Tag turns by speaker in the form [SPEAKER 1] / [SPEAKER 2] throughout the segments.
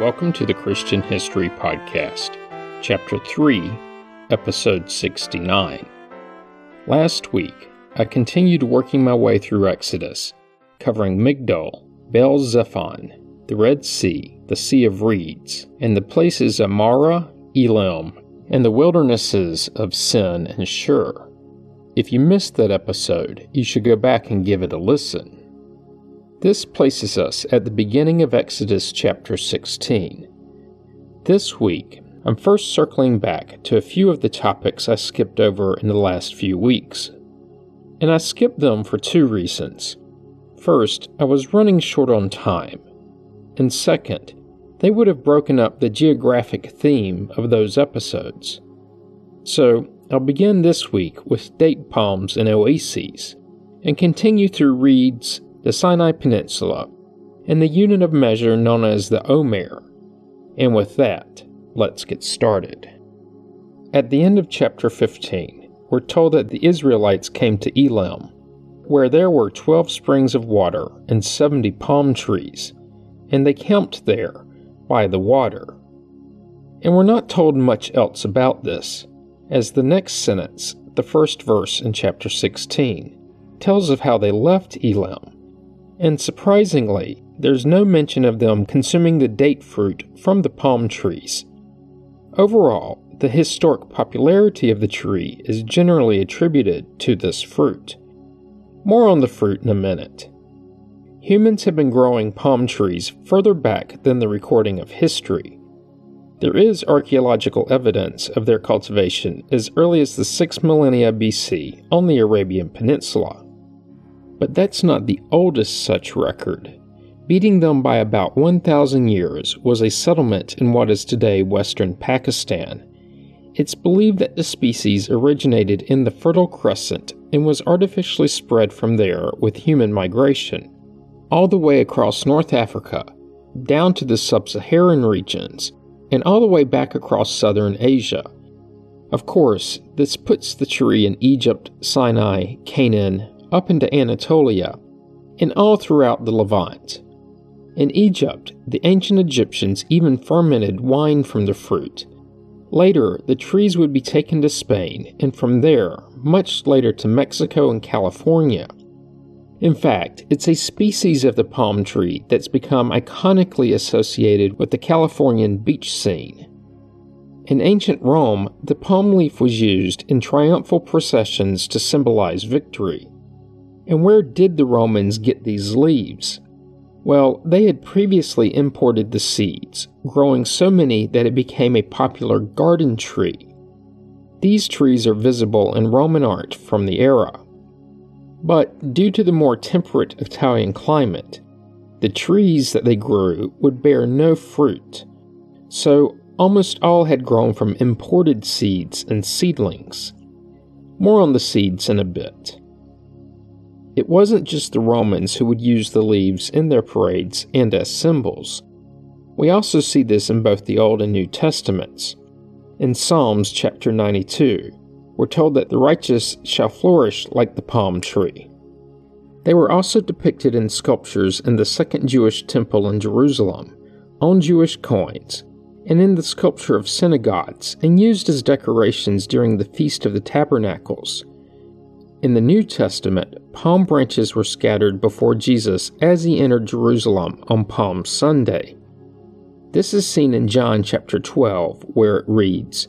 [SPEAKER 1] Welcome to the Christian History Podcast, Chapter 3, Episode 69. Last week, I continued working my way through Exodus, covering Migdol, Baal Zephon, the Red Sea, the Sea of Reeds, and the places Amara, Elim, and the wildernesses of Sin and Shur. If you missed that episode, you should go back and give it a listen. This places us at the beginning of Exodus chapter 16. This week, I'm first circling back to a few of the topics I skipped over in the last few weeks. And I skipped them for two reasons. First, I was running short on time. And second, they would have broken up the geographic theme of those episodes. So, I'll begin this week with date palms and oases, and continue through reeds the Sinai Peninsula, and the unit of measure known as the Omer. And with that, let's get started. At the end of chapter 15, we're told that the Israelites came to Elim, where there were 12 springs of water and 70 palm trees, and they camped there by the water. And we're not told much else about this, as the next sentence, the first verse in chapter 16, tells of how they left Elim and surprisingly, there's no mention of them consuming the date fruit from the palm trees. Overall, the historic popularity of the tree is generally attributed to this fruit. More on the fruit in a minute. Humans have been growing palm trees further back than the recording of history. There is archaeological evidence of their cultivation as early as the 6th millennia BC on the Arabian Peninsula but that's not the oldest such record. Beating them by about 1,000 years was a settlement in what is today western Pakistan. It's believed that the species originated in the Fertile Crescent and was artificially spread from there with human migration, all the way across North Africa, down to the sub Saharan regions, and all the way back across southern Asia. Of course, this puts the tree in Egypt, Sinai, Canaan, up into Anatolia, and all throughout the Levant. In Egypt, the ancient Egyptians even fermented wine from the fruit. Later, the trees would be taken to Spain, and from there, much later to Mexico and California. In fact, it's a species of the palm tree that's become iconically associated with the Californian beach scene. In ancient Rome, the palm leaf was used in triumphal processions to symbolize victory. And where did the Romans get these leaves? Well, they had previously imported the seeds, growing so many that it became a popular garden tree. These trees are visible in Roman art from the era. But due to the more temperate Italian climate, the trees that they grew would bear no fruit, so almost all had grown from imported seeds and seedlings. More on the seeds in a bit. It wasn't just the Romans who would use the leaves in their parades and as symbols. We also see this in both the Old and New Testaments. In Psalms chapter 92, we're told that the righteous shall flourish like the palm tree. They were also depicted in sculptures in the Second Jewish Temple in Jerusalem, on Jewish coins, and in the sculpture of synagogues, and used as decorations during the Feast of the Tabernacles in the New Testament, palm branches were scattered before Jesus as he entered Jerusalem on Palm Sunday. This is seen in John chapter 12, where it reads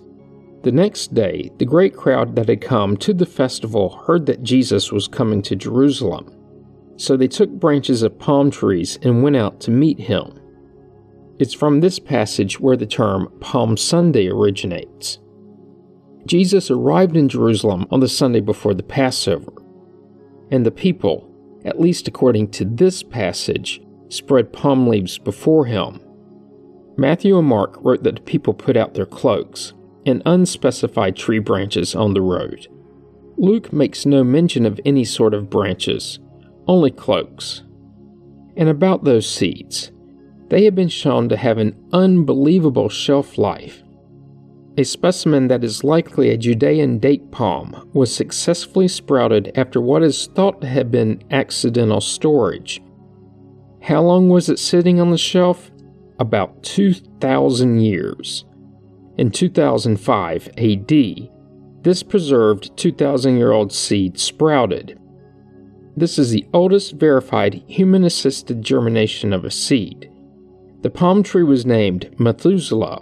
[SPEAKER 1] The next day, the great crowd that had come to the festival heard that Jesus was coming to Jerusalem. So they took branches of palm trees and went out to meet him. It's from this passage where the term Palm Sunday originates. Jesus arrived in Jerusalem on the Sunday before the Passover, and the people, at least according to this passage, spread palm leaves before him. Matthew and Mark wrote that the people put out their cloaks and unspecified tree branches on the road. Luke makes no mention of any sort of branches, only cloaks. And about those seeds, they have been shown to have an unbelievable shelf life a specimen that is likely a Judean date palm was successfully sprouted after what is thought to have been accidental storage. How long was it sitting on the shelf? about 2,000 years. In 2005 AD, this preserved 2,000 year old seed sprouted. This is the oldest verified human assisted germination of a seed. The palm tree was named Methuselah,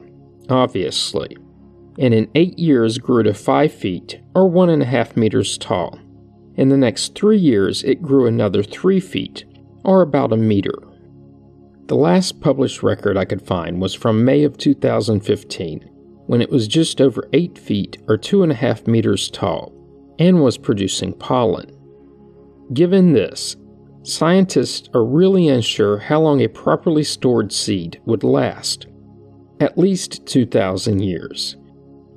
[SPEAKER 1] obviously, and in eight years grew to five feet or one and a half meters tall. In the next three years, it grew another three feet or about a meter. The last published record I could find was from May of 2015, when it was just over 8 feet or 2.5 meters tall and was producing pollen. Given this, scientists are really unsure how long a properly stored seed would last. At least 2,000 years.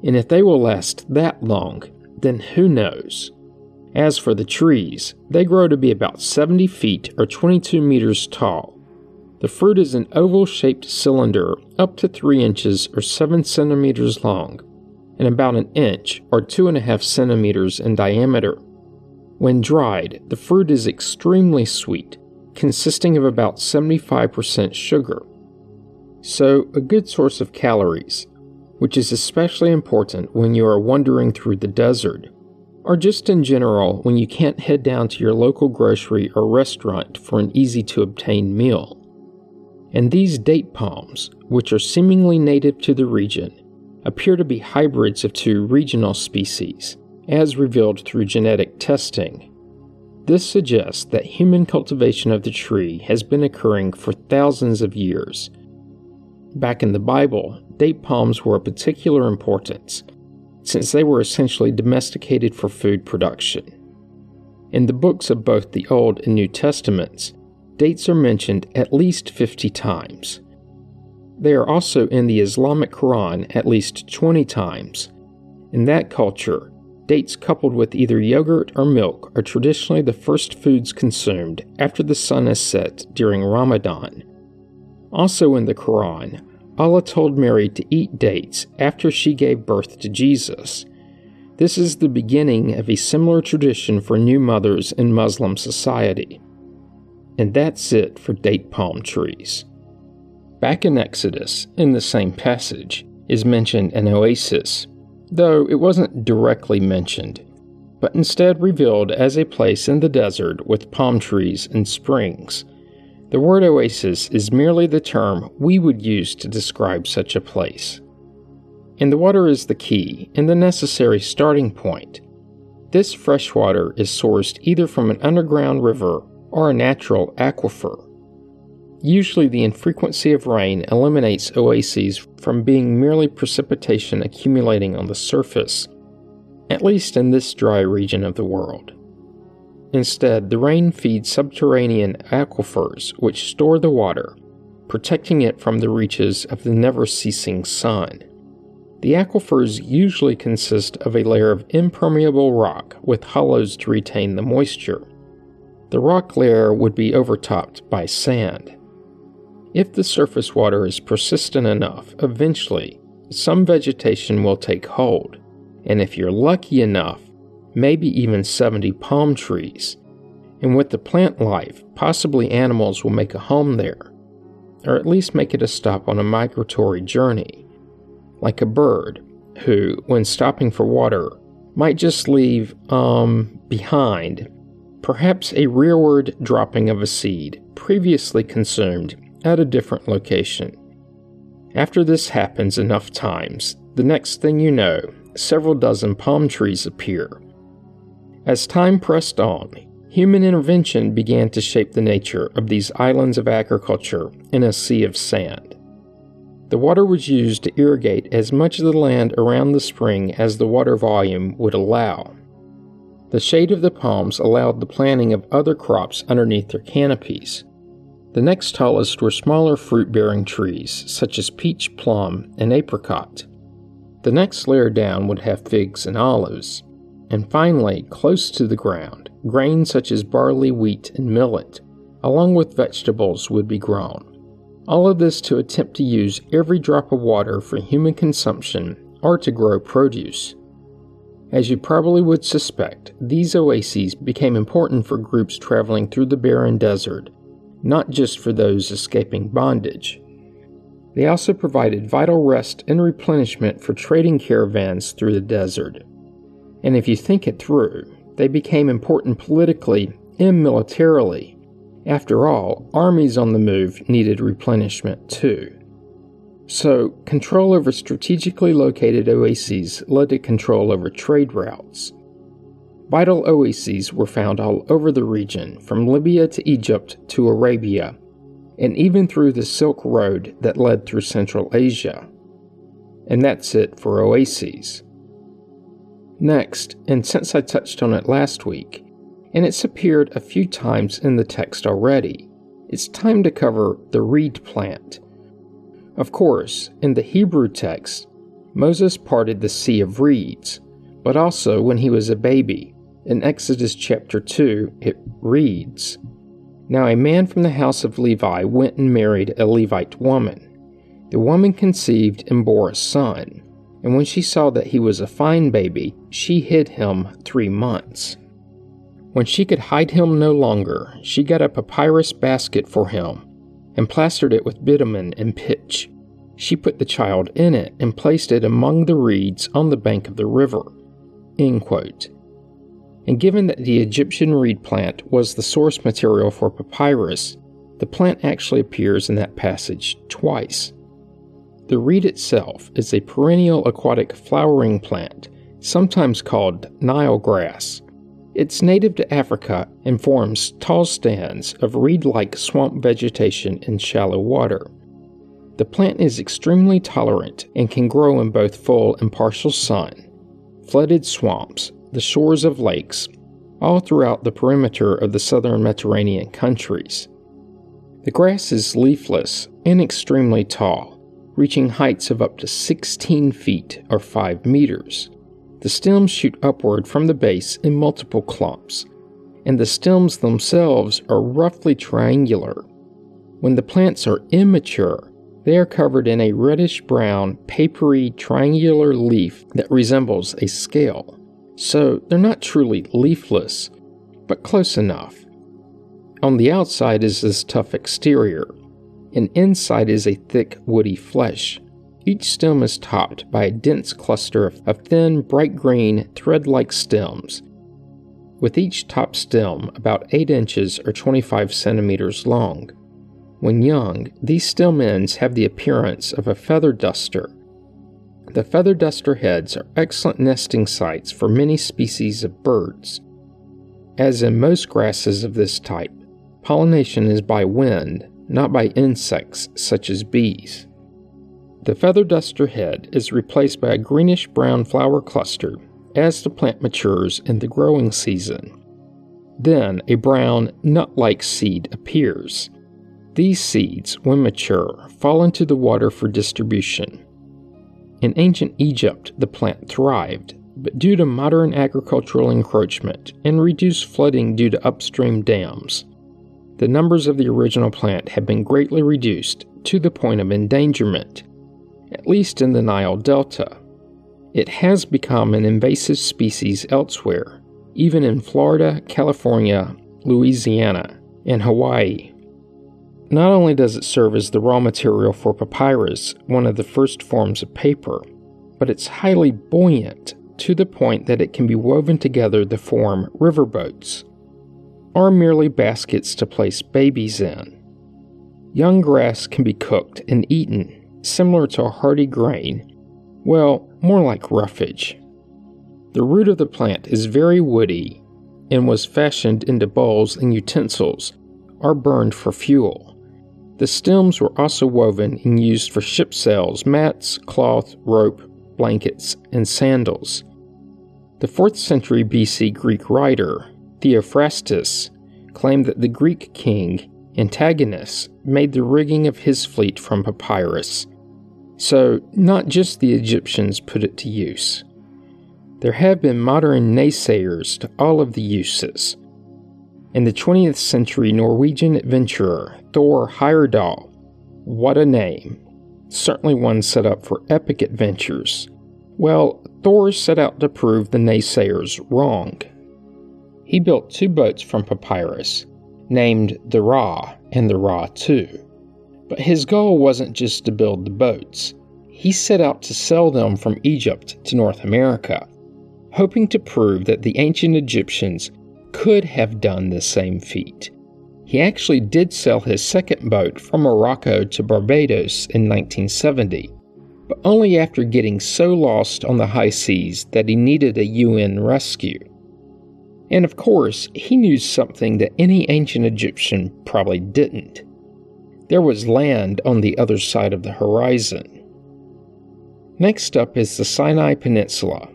[SPEAKER 1] And if they will last that long, then who knows? As for the trees, they grow to be about 70 feet or 22 meters tall the fruit is an oval shaped cylinder up to 3 inches or 7 centimeters long, and about an inch or 2.5 centimeters in diameter. When dried, the fruit is extremely sweet, consisting of about 75% sugar. So, a good source of calories, which is especially important when you are wandering through the desert, or just in general when you can't head down to your local grocery or restaurant for an easy to obtain meal. And these date palms, which are seemingly native to the region, appear to be hybrids of two regional species, as revealed through genetic testing. This suggests that human cultivation of the tree has been occurring for thousands of years. Back in the Bible, date palms were of particular importance, since they were essentially domesticated for food production. In the books of both the Old and New Testaments, dates are mentioned at least 50 times. They are also in the Islamic Quran at least 20 times. In that culture, dates coupled with either yogurt or milk are traditionally the first foods consumed after the sun has set during Ramadan. Also in the Quran, Allah told Mary to eat dates after she gave birth to Jesus. This is the beginning of a similar tradition for new mothers in Muslim society. And that's it for date palm trees. Back in Exodus, in the same passage, is mentioned an oasis, though it wasn't directly mentioned, but instead revealed as a place in the desert with palm trees and springs. The word oasis is merely the term we would use to describe such a place. And the water is the key and the necessary starting point. This fresh water is sourced either from an underground river or a natural aquifer. Usually, the infrequency of rain eliminates oases from being merely precipitation accumulating on the surface, at least in this dry region of the world. Instead, the rain feeds subterranean aquifers which store the water, protecting it from the reaches of the never ceasing sun. The aquifers usually consist of a layer of impermeable rock with hollows to retain the moisture the rock layer would be overtopped by sand. If the surface water is persistent enough, eventually some vegetation will take hold, and if you're lucky enough, maybe even 70 palm trees. And with the plant life, possibly animals will make a home there, or at least make it a stop on a migratory journey, like a bird who, when stopping for water, might just leave um behind perhaps a rearward dropping of a seed previously consumed at a different location. After this happens enough times, the next thing you know, several dozen palm trees appear. As time pressed on, human intervention began to shape the nature of these islands of agriculture in a sea of sand. The water was used to irrigate as much of the land around the spring as the water volume would allow. The shade of the palms allowed the planting of other crops underneath their canopies. The next tallest were smaller fruit bearing trees, such as peach, plum, and apricot. The next layer down would have figs and olives. And finally, close to the ground, grains such as barley, wheat, and millet, along with vegetables, would be grown. All of this to attempt to use every drop of water for human consumption or to grow produce. As you probably would suspect, these oases became important for groups traveling through the barren desert, not just for those escaping bondage. They also provided vital rest and replenishment for trading caravans through the desert. And if you think it through, they became important politically and militarily. After all, armies on the move needed replenishment too. So, control over strategically located oases led to control over trade routes. Vital oases were found all over the region, from Libya to Egypt to Arabia, and even through the Silk Road that led through Central Asia. And that's it for oases. Next, and since I touched on it last week, and it's appeared a few times in the text already, it's time to cover the reed plant. Of course, in the Hebrew text, Moses parted the Sea of Reeds, but also when he was a baby. In Exodus chapter 2, it reads Now a man from the house of Levi went and married a Levite woman. The woman conceived and bore a son and when she saw that he was a fine baby, she hid him three months. When she could hide him no longer, she got a papyrus basket for him and plastered it with bitumen and pitch. She put the child in it and placed it among the reeds on the bank of the river. And given that the Egyptian reed plant was the source material for papyrus, the plant actually appears in that passage twice. The reed itself is a perennial aquatic flowering plant, sometimes called Nile grass. It's native to Africa and forms tall stands of reed like swamp vegetation in shallow water. The plant is extremely tolerant and can grow in both full and partial sun, flooded swamps, the shores of lakes, all throughout the perimeter of the southern Mediterranean countries. The grass is leafless and extremely tall reaching heights of up to 16 feet or 5 meters. The stems shoot upward from the base in multiple clumps, and the stems themselves are roughly triangular. When the plants are immature, they are covered in a reddish brown, papery, triangular leaf that resembles a scale. So they're not truly leafless, but close enough. On the outside is this tough exterior, and inside is a thick, woody flesh. Each stem is topped by a dense cluster of thin, bright green, thread like stems, with each top stem about 8 inches or 25 centimeters long. When young, these stem ends have the appearance of a feather duster. The feather duster heads are excellent nesting sites for many species of birds. As in most grasses of this type, pollination is by wind, not by insects such as bees. The feather duster head is replaced by a greenish brown flower cluster as the plant matures in the growing season. Then a brown nut like seed appears. These seeds, when mature, fall into the water for distribution. In ancient Egypt, the plant thrived, but due to modern agricultural encroachment and reduced flooding due to upstream dams, the numbers of the original plant have been greatly reduced to the point of endangerment, at least in the Nile Delta. It has become an invasive species elsewhere, even in Florida, California, Louisiana, and Hawaii. Not only does it serve as the raw material for papyrus, one of the first forms of paper, but it's highly buoyant to the point that it can be woven together to form riverboats are merely baskets to place babies in. Young grass can be cooked and eaten, similar to a hardy grain, well, more like roughage. The root of the plant is very woody and was fashioned into bowls and utensils, or burned for fuel. The stems were also woven and used for ship sails, mats, cloth, rope, blankets, and sandals. The 4th century BC Greek writer Theophrastus claimed that the Greek king Antigonus made the rigging of his fleet from papyrus. So, not just the Egyptians put it to use. There have been modern naysayers to all of the uses. And the 20th century Norwegian adventurer Thor Heyerdahl, what a name! Certainly one set up for epic adventures. Well, Thor set out to prove the naysayers wrong. He built two boats from papyrus, named the Ra and the Ra II. But his goal wasn't just to build the boats, he set out to sell them from Egypt to North America, hoping to prove that the ancient Egyptians could have done the same feat. He actually did sell his second boat from Morocco to Barbados in 1970, but only after getting so lost on the high seas that he needed a UN rescue. And of course, he knew something that any ancient Egyptian probably didn't. There was land on the other side of the horizon. Next up is the Sinai Peninsula,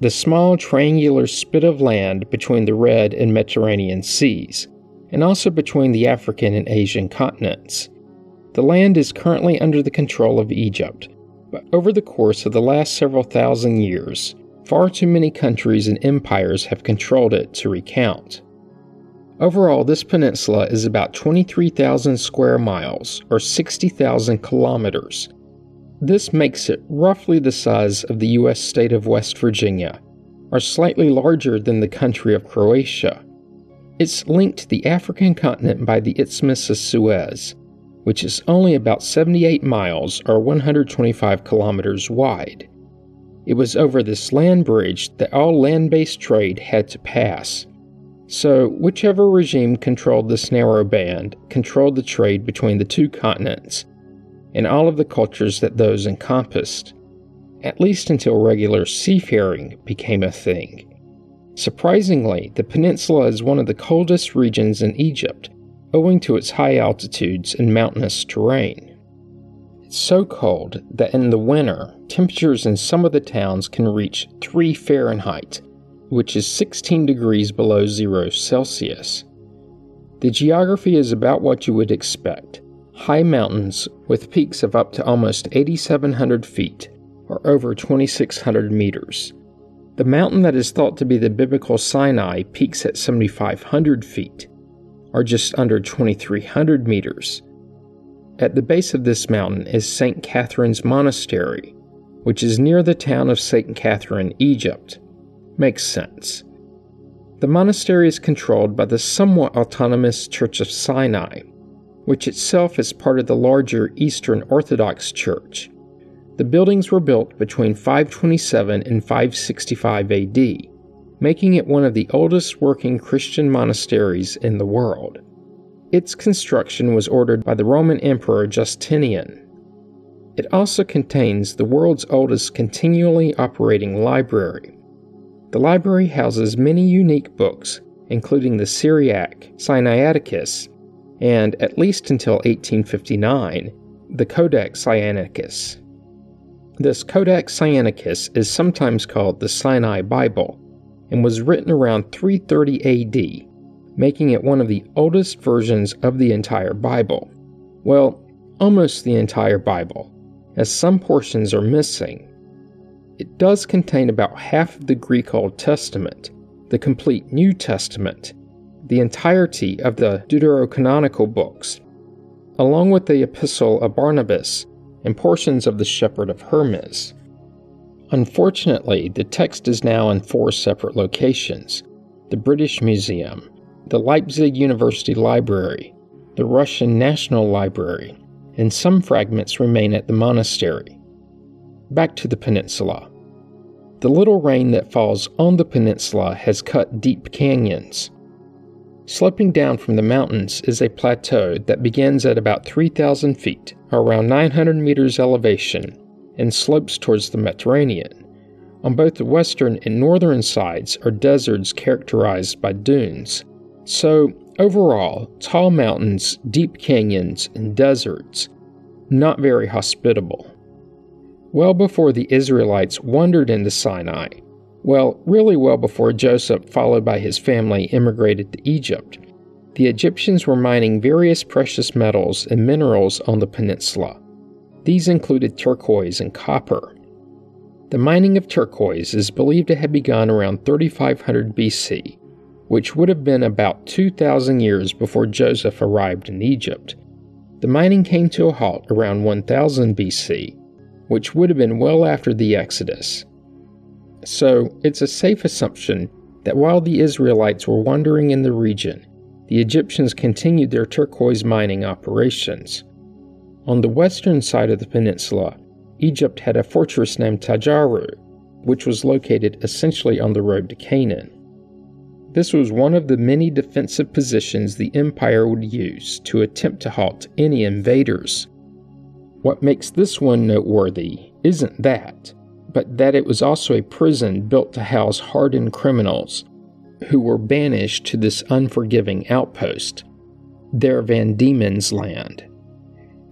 [SPEAKER 1] the small triangular spit of land between the Red and Mediterranean seas, and also between the African and Asian continents. The land is currently under the control of Egypt, but over the course of the last several thousand years, far too many countries and empires have controlled it to recount. Overall, this peninsula is about 23,000 square miles, or 60,000 kilometers, this makes it roughly the size of the U.S. state of West Virginia, or slightly larger than the country of Croatia. It's linked to the African continent by the Isthmus of Suez, which is only about 78 miles or 125 kilometers wide. It was over this land bridge that all land based trade had to pass. So, whichever regime controlled this narrow band controlled the trade between the two continents and all of the cultures that those encompassed, at least until regular seafaring became a thing. Surprisingly, the peninsula is one of the coldest regions in Egypt, owing to its high altitudes and mountainous terrain. It's so cold that in the winter, temperatures in some of the towns can reach 3 Fahrenheit, which is 16 degrees below 0 Celsius. The geography is about what you would expect high mountains with peaks of up to almost 8,700 feet, or over 2,600 meters. The mountain that is thought to be the biblical Sinai peaks at 7,500 feet, or just under 2,300 meters. At the base of this mountain is St. Catherine's Monastery, which is near the town of St. Catherine, Egypt. Makes sense. The monastery is controlled by the somewhat autonomous Church of Sinai, which itself is part of the larger Eastern Orthodox Church. The buildings were built between 527 and 565 AD, making it one of the oldest working Christian monasteries in the world. Its construction was ordered by the Roman Emperor Justinian. It also contains the world's oldest continually operating library. The library houses many unique books, including the Syriac, Sinaiticus, and, at least until 1859, the Codex Sinaiticus. This Codex Sinaiticus is sometimes called the Sinai Bible and was written around 330 AD, making it one of the oldest versions of the entire Bible. Well, almost the entire Bible, as some portions are missing. It does contain about half of the Greek Old Testament, the complete New Testament, the entirety of the deuterocanonical books, along with the Epistle of Barnabas and portions of the Shepherd of Hermas. Unfortunately, the text is now in four separate locations the British Museum, the Leipzig University Library, the Russian National Library, and some fragments remain at the monastery. Back to the peninsula. The little rain that falls on the peninsula has cut deep canyons, Sloping down from the mountains is a plateau that begins at about 3,000 feet, or around 900 meters elevation, and slopes towards the Mediterranean. On both the western and northern sides are deserts characterized by dunes. So, overall, tall mountains, deep canyons, and deserts. Not very hospitable. Well before the Israelites wandered into Sinai, well, really well before Joseph, followed by his family, immigrated to Egypt. The Egyptians were mining various precious metals and minerals on the peninsula. These included turquoise and copper. The mining of turquoise is believed to have begun around 3500 BC, which would have been about 2,000 years before Joseph arrived in Egypt. The mining came to a halt around 1000 BC, which would have been well after the Exodus. So, it's a safe assumption that while the Israelites were wandering in the region, the Egyptians continued their turquoise mining operations. On the western side of the peninsula, Egypt had a fortress named Tajaru, which was located essentially on the road to Canaan. This was one of the many defensive positions the empire would use to attempt to halt any invaders. What makes this one noteworthy isn't that, but that it was also a prison built to house hardened criminals who were banished to this unforgiving outpost, their Van Diemen's land.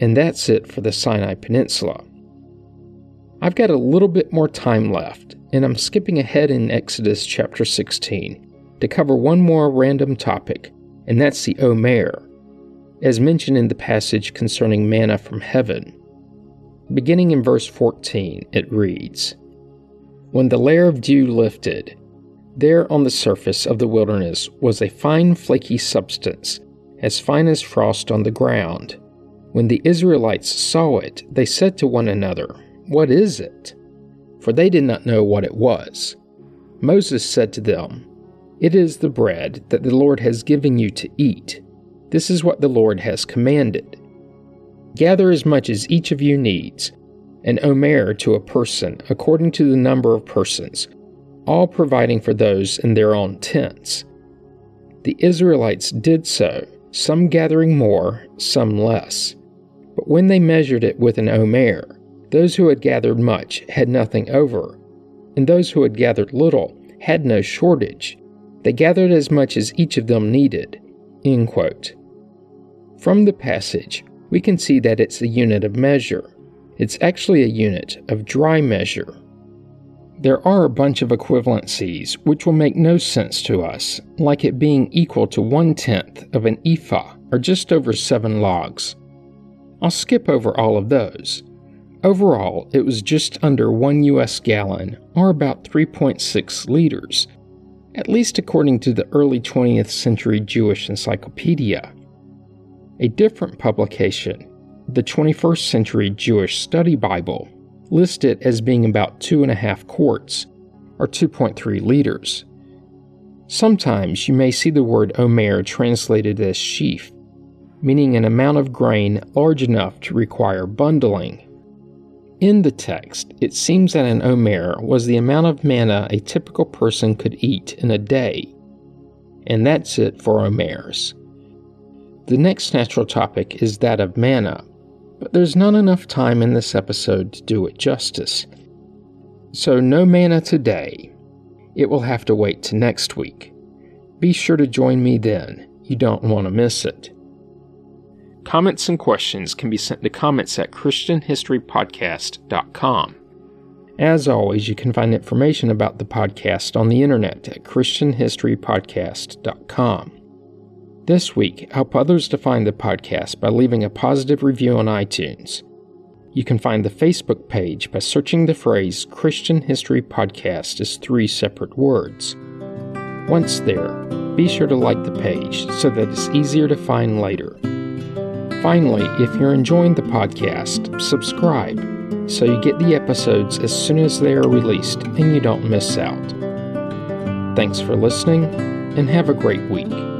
[SPEAKER 1] And that's it for the Sinai Peninsula. I've got a little bit more time left, and I'm skipping ahead in Exodus chapter 16 to cover one more random topic, and that's the Omer, as mentioned in the passage concerning manna from heaven. Beginning in verse 14, it reads When the layer of dew lifted, there on the surface of the wilderness was a fine flaky substance, as fine as frost on the ground. When the Israelites saw it, they said to one another, What is it? For they did not know what it was. Moses said to them, it is the bread that the Lord has given you to eat. This is what the Lord has commanded. Gather as much as each of you needs, an omer to a person, according to the number of persons, all providing for those in their own tents. The Israelites did so, some gathering more, some less. But when they measured it with an omer, those who had gathered much had nothing over, and those who had gathered little had no shortage. They gathered as much as each of them needed. From the passage, we can see that it's a unit of measure. It's actually a unit of dry measure. There are a bunch of equivalencies which will make no sense to us, like it being equal to one tenth of an ephah, or just over seven logs. I'll skip over all of those. Overall, it was just under 1 US gallon, or about 3.6 liters, at least according to the early 20th century Jewish Encyclopedia. A different publication, the 21st Century Jewish Study Bible, lists it as being about two and a half quarts, or 2.3 liters. Sometimes you may see the word omer translated as sheaf, meaning an amount of grain large enough to require bundling. In the text, it seems that an omer was the amount of manna a typical person could eat in a day. And that's it for omers. The next natural topic is that of manna, but there's not enough time in this episode to do it justice. So, no manna today. It will have to wait to next week. Be sure to join me then. You don't want to miss it. Comments and questions can be sent to comments at ChristianHistoryPodcast.com. As always, you can find information about the podcast on the internet at ChristianHistoryPodcast.com. This week, help others to find the podcast by leaving a positive review on iTunes. You can find the Facebook page by searching the phrase Christian History Podcast as three separate words. Once there, be sure to like the page so that it's easier to find later. Finally, if you're enjoying the podcast, subscribe so you get the episodes as soon as they are released and you don't miss out. Thanks for listening, and have a great week.